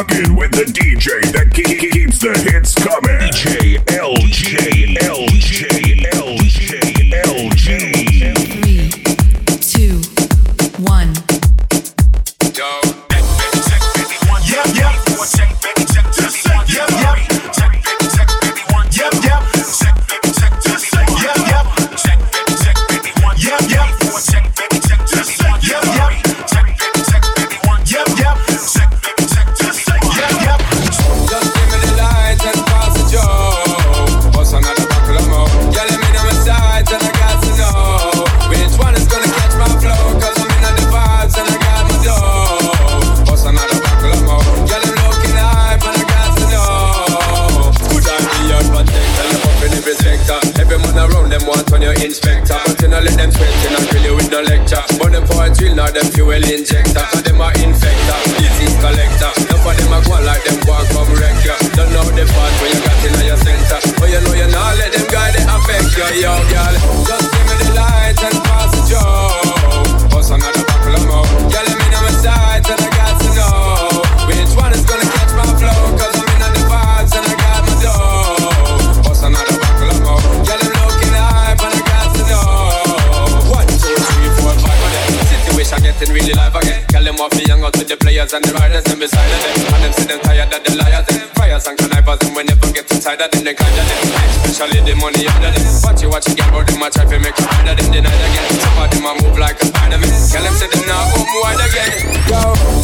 rocking with the DJ that keeps the hits coming. DJ Just give me the light and pass the joke. Bust another buckle of more. Girl, I'm in on my sides and I got to know which one is gonna catch my flow. I'm in on the vibes and I got my dough. Bust another buckle of more. Girl, I'm looking hype and I got to know. One, two, three, four, five, and. Situation getting really live again. Girl, them off the young out to the players and the riders and beside them. And them see them tired of the liars and fires and connivers and we never get inside of them, they kind of them. Especially the money under them. Watch you watch it, get about them, I try to make sure that them deny again. top of them I move like a spider man. Tell them say them now, go wide again. Go.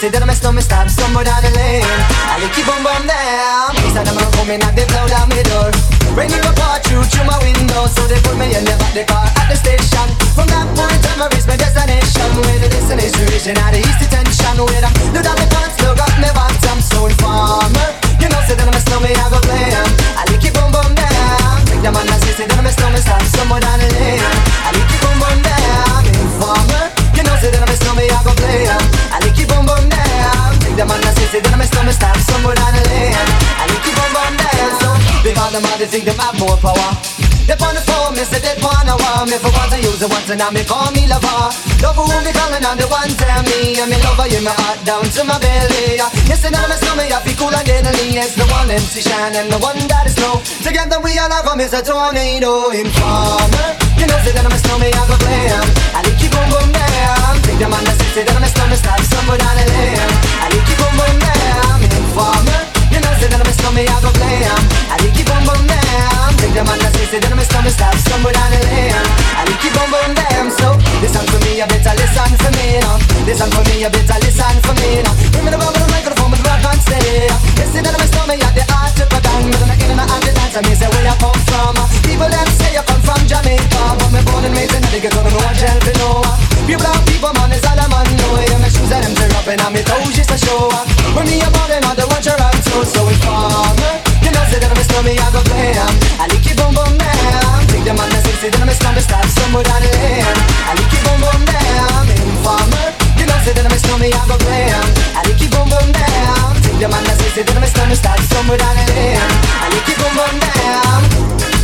Say that I'm a snowman, stop somewhere down the lane. I keep on bum down. Please, I'm not coming and they blow down my door. Rain in my car, through through my window, so they put me in the back the car at the station. From that point on, I reach my destination. Where the destination is region out of east detention. Where I look down the pants, look up my pants, I'm so informer. You know, say that I'm a snowman, I go glam. I keep on bum down. Take them on the say that I'm a snowman, stop somewhere down the lane. I keep on bum down. Informer, you know, say that I'm a snowman, I go glam the man that says it, then I mess on my stand somewhere down the lane. I need to bomb on them, so got them all, they think they have more power. They on the phone, me say they wanna war If I want to use the one to now me call me lover. Love who me calling and the one tell me I'm me lover in my heart down to my belly. Yes, and I'm a stomach, I feel cool and deadly. It's the one MC Shine and the one that is slow. Together we all have a miss a tornado Informer, you know say that I'm a stomach, I go glam I like you boom boom damn Take the man that says that I'm a stomach, stop somewhere down the lane know me, I go play em. I like it boom boom damn. Take the man that says it, then my stomach stops somewhere down the lane. I like it boom boom damn. So listen for me, you better listen for me, you. Listen for me, you better listen for me, you know. Bring me the bubble, the microphone. Yes, see, then I'm stomach, at the heart to put. But I'm mean, say, where you come from. People say you come from Jamaica, but me born you people, man, all on. Yeah, my shoes I'm toes just to show. When me a the so informer. You know, that I'm a I boom boom damn. Take them on the that I'm a down boom boom damn. Informer. You know, that I'm a I boom boom damn. Take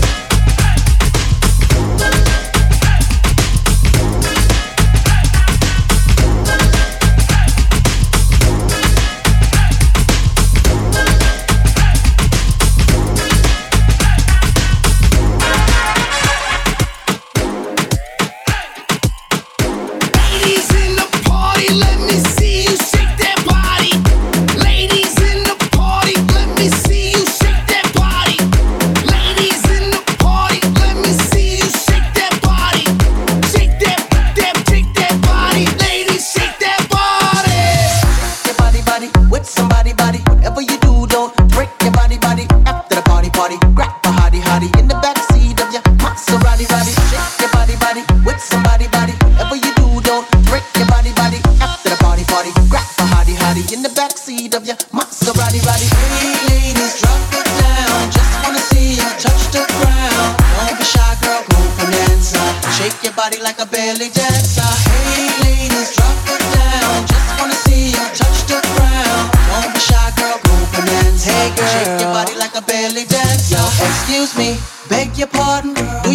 them on the six, say that I'm a snowman, stop somewhere down the lane. I like it boom boom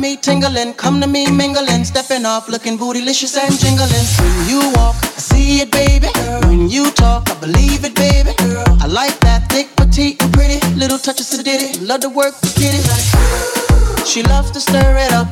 damn. tingling. Come to me mingling, stepping off, looking bootylicious and jingling. When you walk, I see it, baby. When you talk, I believe it, baby. I like that thick, petite, and pretty. Little touches of ditty. Love to work the kitty. She loves to stir it up.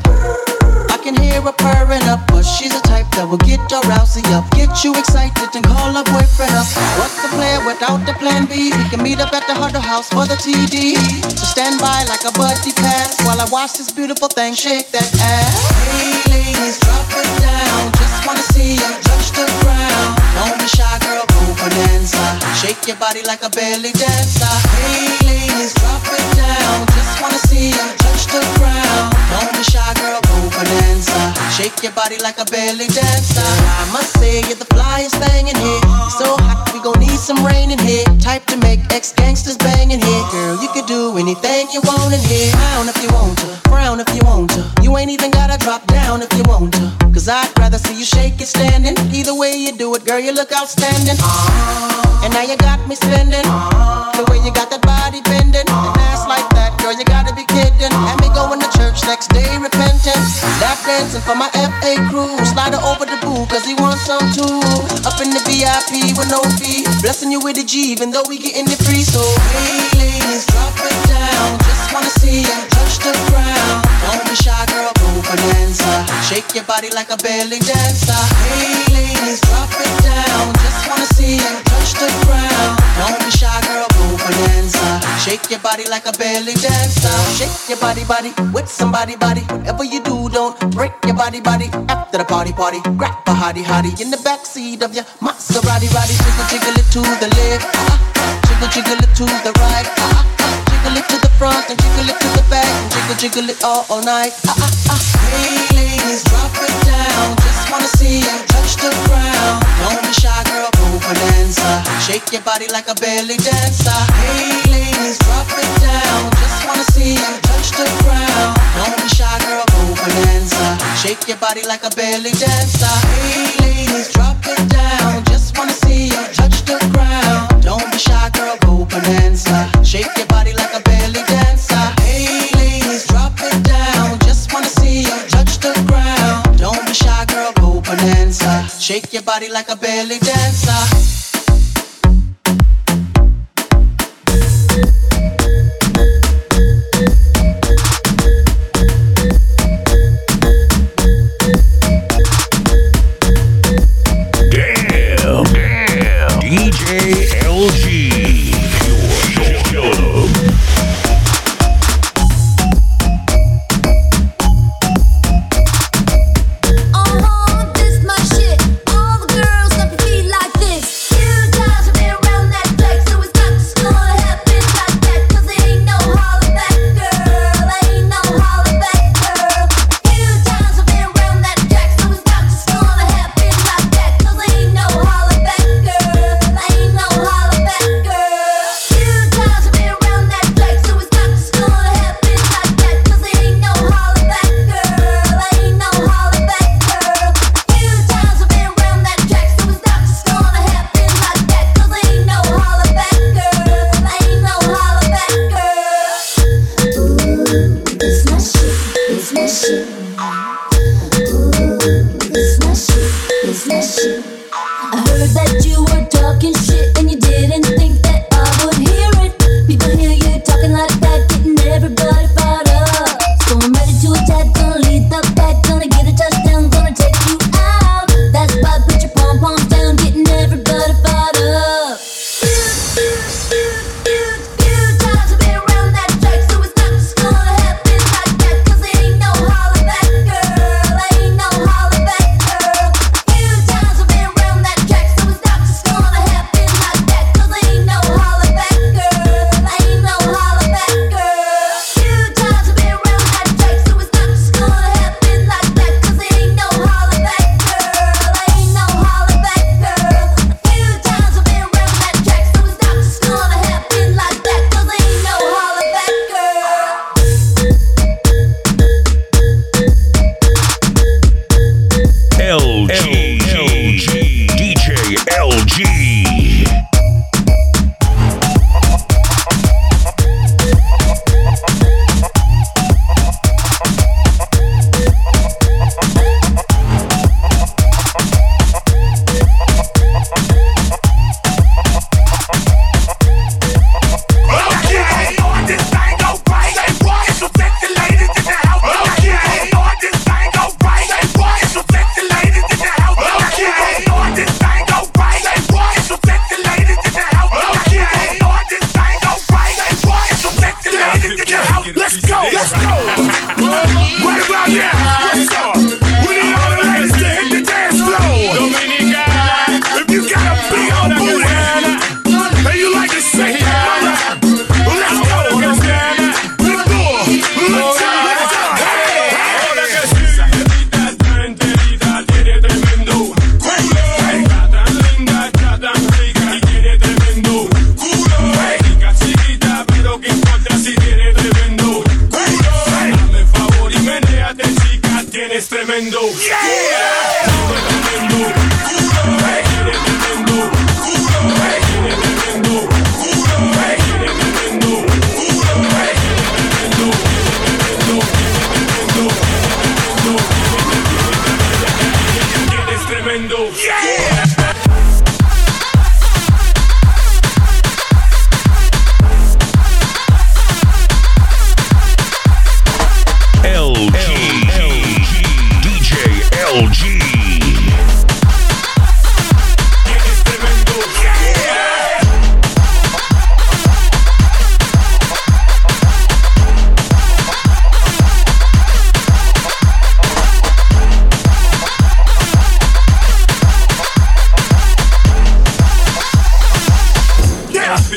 I can hear her purring up, but she's a type that will get your rousey up, get you excited and call her boyfriend up. What's the plan without the plan B? We can meet up at the Huddle House for the TD. So stand by like a buddy pass while I watch this beautiful thing shake that ass. Hey ladies, drop it down. Just wanna see you touch the ground. Don't be shy, girl, go bonanza. Shake your body like a belly dancer. Hey ladies, drop it down. Just wanna see you touch the ground. Don't be shy, girl, go bonanza. Shake your body like a belly dancer. I must say you're the flyest thing in here. So hot, we gon' need some rain in here. Type to make ex gangsters bang in here. Girl, you could do anything you want in here. Frown if you want to, frown if you want to. You ain't even gotta drop down if you want to. Cause I'd rather see you shake it standing. Either way you do it, girl, you look outstanding. Uh, and now you got me spending. Uh, the way you got that body bending. Uh, and ass like that, girl, you gotta be kidding. And me going to church next day repenting. Lap dancing for my FA crew. Slide her over the boo, cause he wants some too. Up in the VIP with no fee. Blessing you with a G, even though we getting it free. So, hey, ladies, drop it down. Just wanna see you touch the ground. Don't be shy. Shake your body like a belly dancer. Hey, ladies, drop it down. Just wanna see you touch the ground. Don't be shy, girl, go bonanza. Shake your body like a belly dancer. Shake your body, body with somebody, body. Whatever you do, don't break your body, body. After the party, party, grab a hottie, hottie in the backseat of your Maserati, body. Jiggle, jiggle it to the left, ah. jiggle, jiggle it to the right, ah, front and jiggle it to the back, and jiggle, jiggle it all, all night. Ah, ah, ah. Hey, ladies, drop it down. Just wanna see you touch the ground. Don't be shy, girl, go bonanza. Shake your body like a belly dancer. Hey, ladies, drop it down. Just wanna see you touch the ground. Don't be shy, girl, go bonanza. Shake your body like a belly dancer. Hey, ladies, like a belly dancer.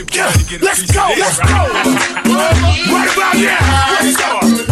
Let's go, let's go. right about now, let's go.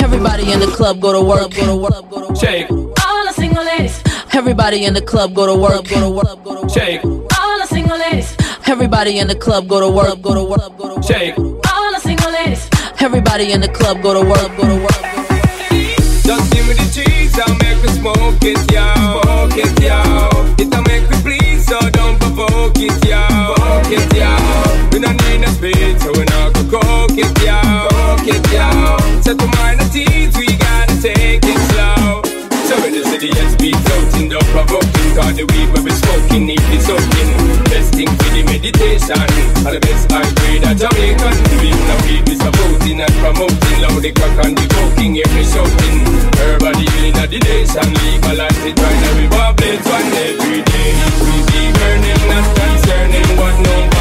Everybody in the club go to work, go to work, go to work. Shake. All the single ladies. Everybody in the club go to work, go to work, go to work. Shake. All the single ladies. Everybody in the club go to work, go to work. Just give me the cheese, I'll make me smoke it, yo. Smoke it, yo. It'll make me please, so don't provoke it, yo. Provoke it, yo. We don't need no speed, so we're not gonna coke it, yo. Coke it, yo. Set the mind at we gotta take it slow. So when you see the SB floating, don't provoke Cause the weed we be smoking need be soaking Best thing for the meditation And the best high grade a Jamaican We no weed we supporting and promoting. Loud the crack and the healing of the want blades one every day We be burning, not concerning what nobody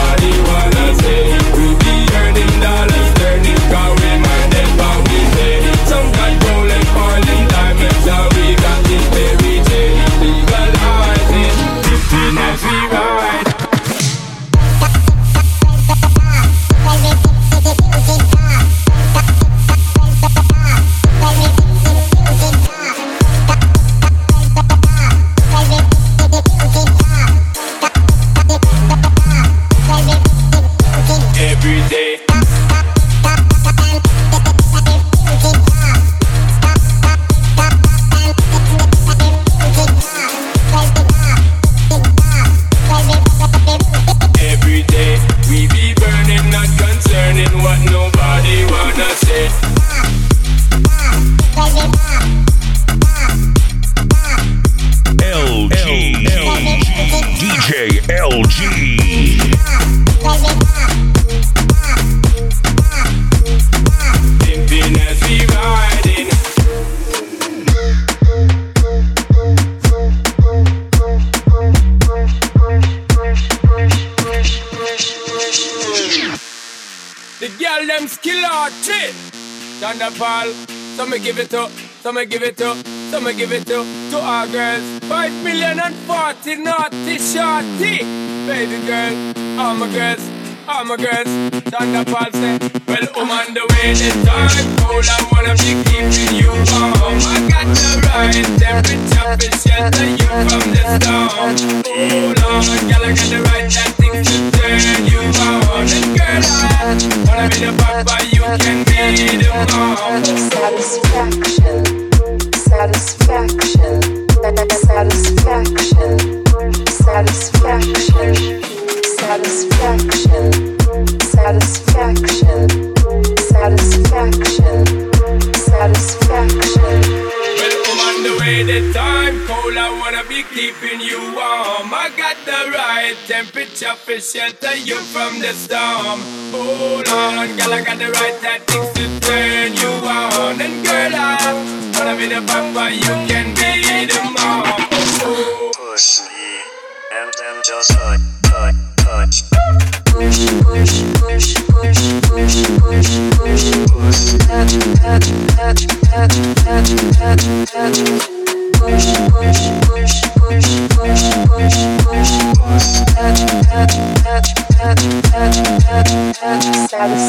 up, so me give it up, so me give it up to our girls. Five million and forty naughty shorty. Baby girl, all my girls, all my girls. Thunderfall say, well, I'm on the way this time. Cold, I wanna be keeping you warm. I got the right temperature to shelter you from the storm. Hold on, girl, I got the right tactics to turn you on. And girl, I wanna be the papa, you can be the mom. Satisfaction, the storm. Hold on, girl, I got the right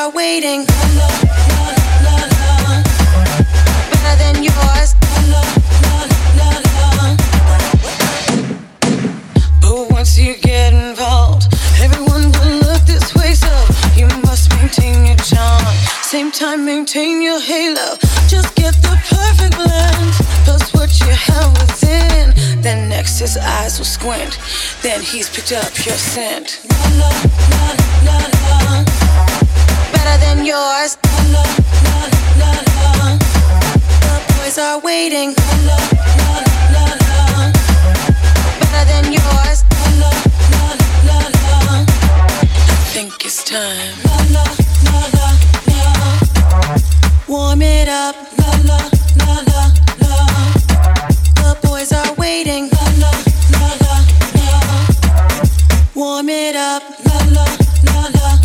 are waiting. Better than yours. But once you get involved, everyone will look this way. So you must maintain your charm. Same time, maintain your halo. Just get the perfect blend. Plus what you have within. Then next, his eyes will squint. Then he's picked up your scent. La, la, la, la, la better than yours. La, la, la, la, la. The boys are waiting. La, la, la, la, la. Better than yours. La, la, la, la, I think it's time. La, la, la, la, la. Warm it up. La, la, la, la, la. The boys are waiting. La, la, la, la, la. Warm it up. La, la, la, la.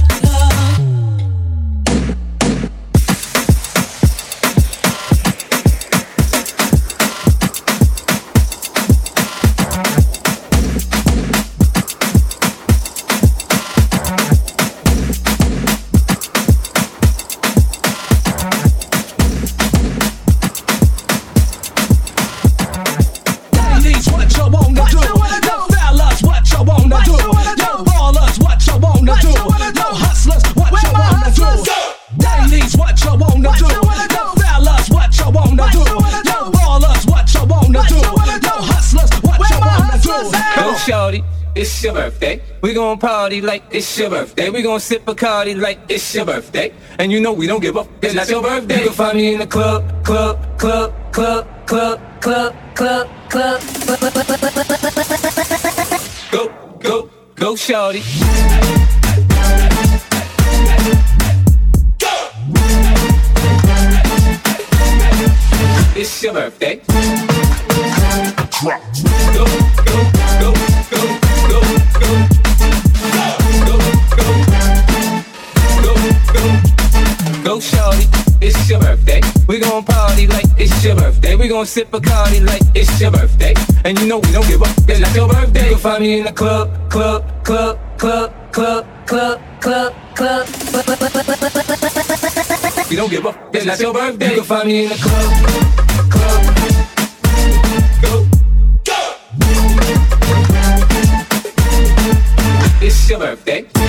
Like it's your birthday. We gon' sip Bacardi like it's your birthday. And you know we don't give up, it's not your birthday. You can find me in the club, club, club, club, club, club, club, club. Go, go, go shorty. It's your birthday. Drop. Go, go, go, go, go, go. Go, We gon' party like it's your birthday. We gon' sip Bacardi like it's your birthday. And you know we don't give up. It's not your birthday. You can find me in the club, club, club, club, club, club, club, club. We don't give up. It's not your birthday. You can find me in the club, club. Go, go. It's your birthday. Go,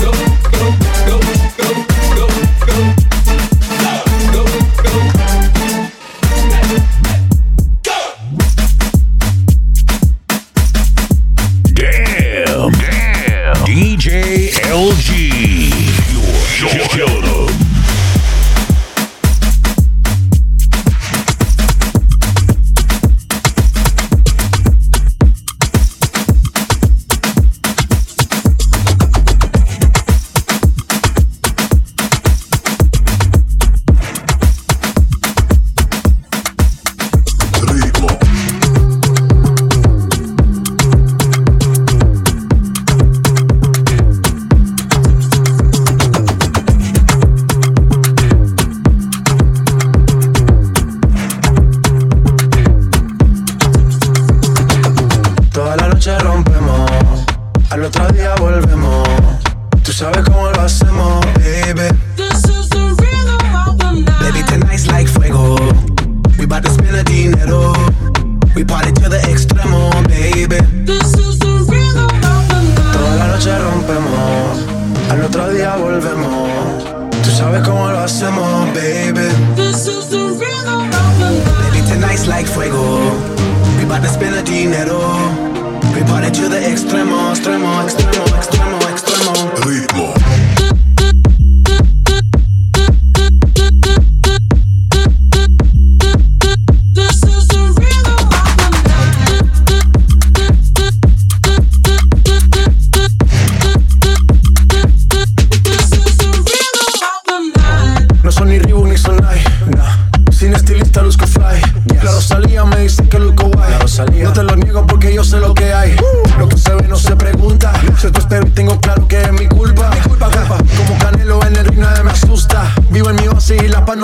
go, go, go, go. Go,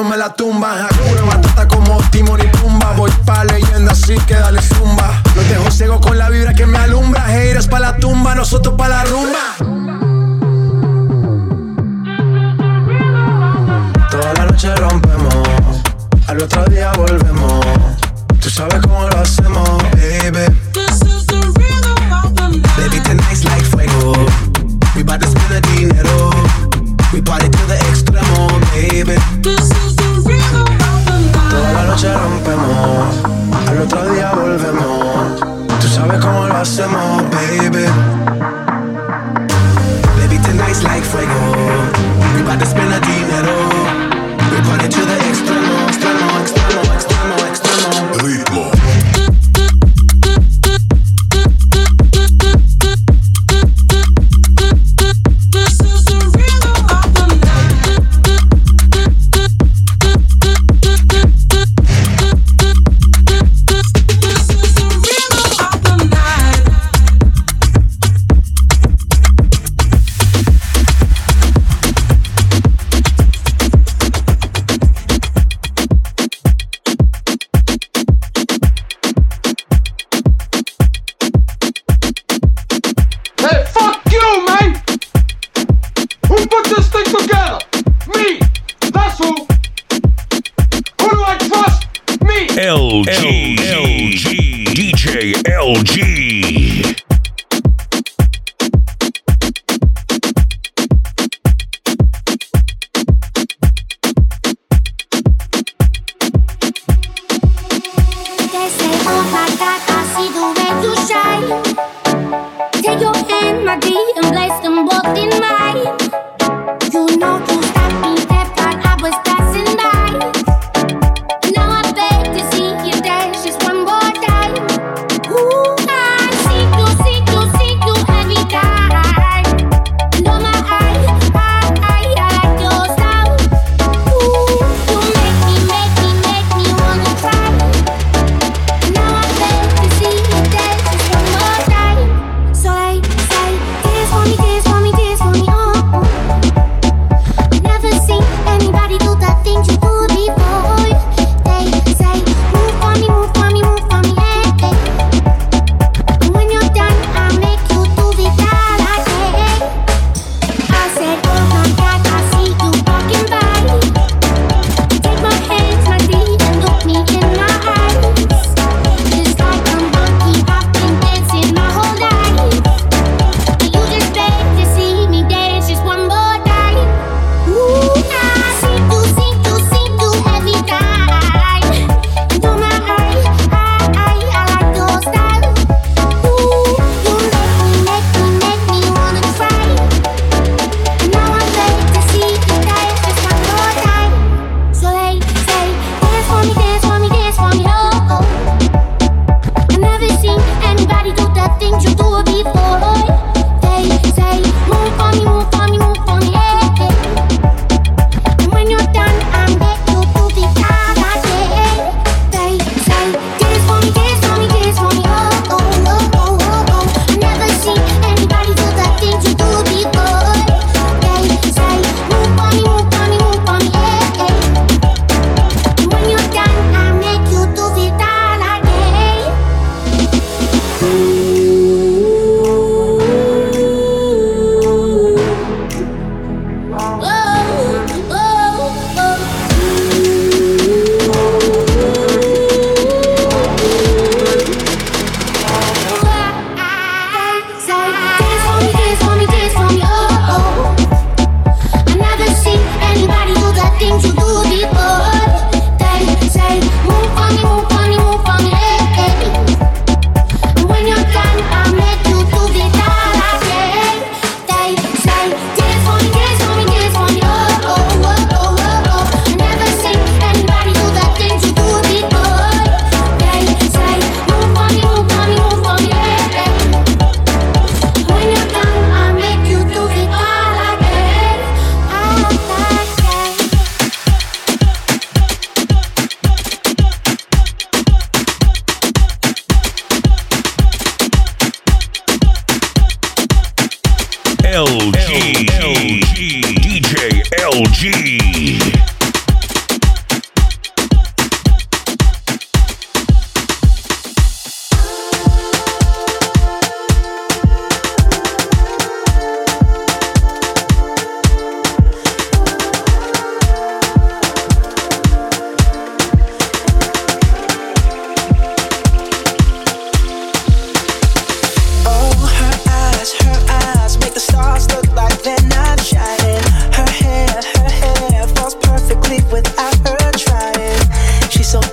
no me la tumba. Hakuna Matata como Timon y Pumba. Voy pa' leyenda así que dale zumba. Los dejo ciego con la vibra que me alumbra. Haters pa' la tumba, nosotros pa' la rumba.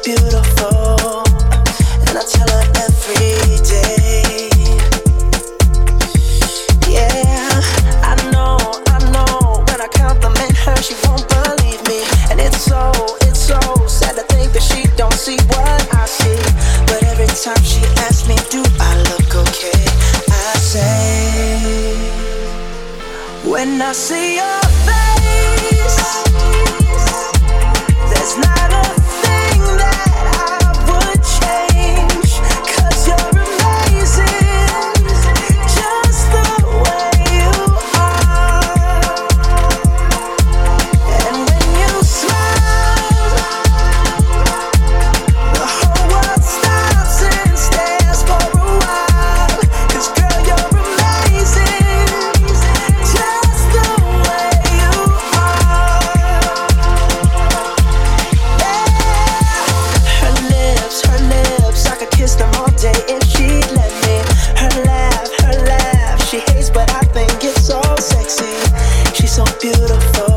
Yeah. The for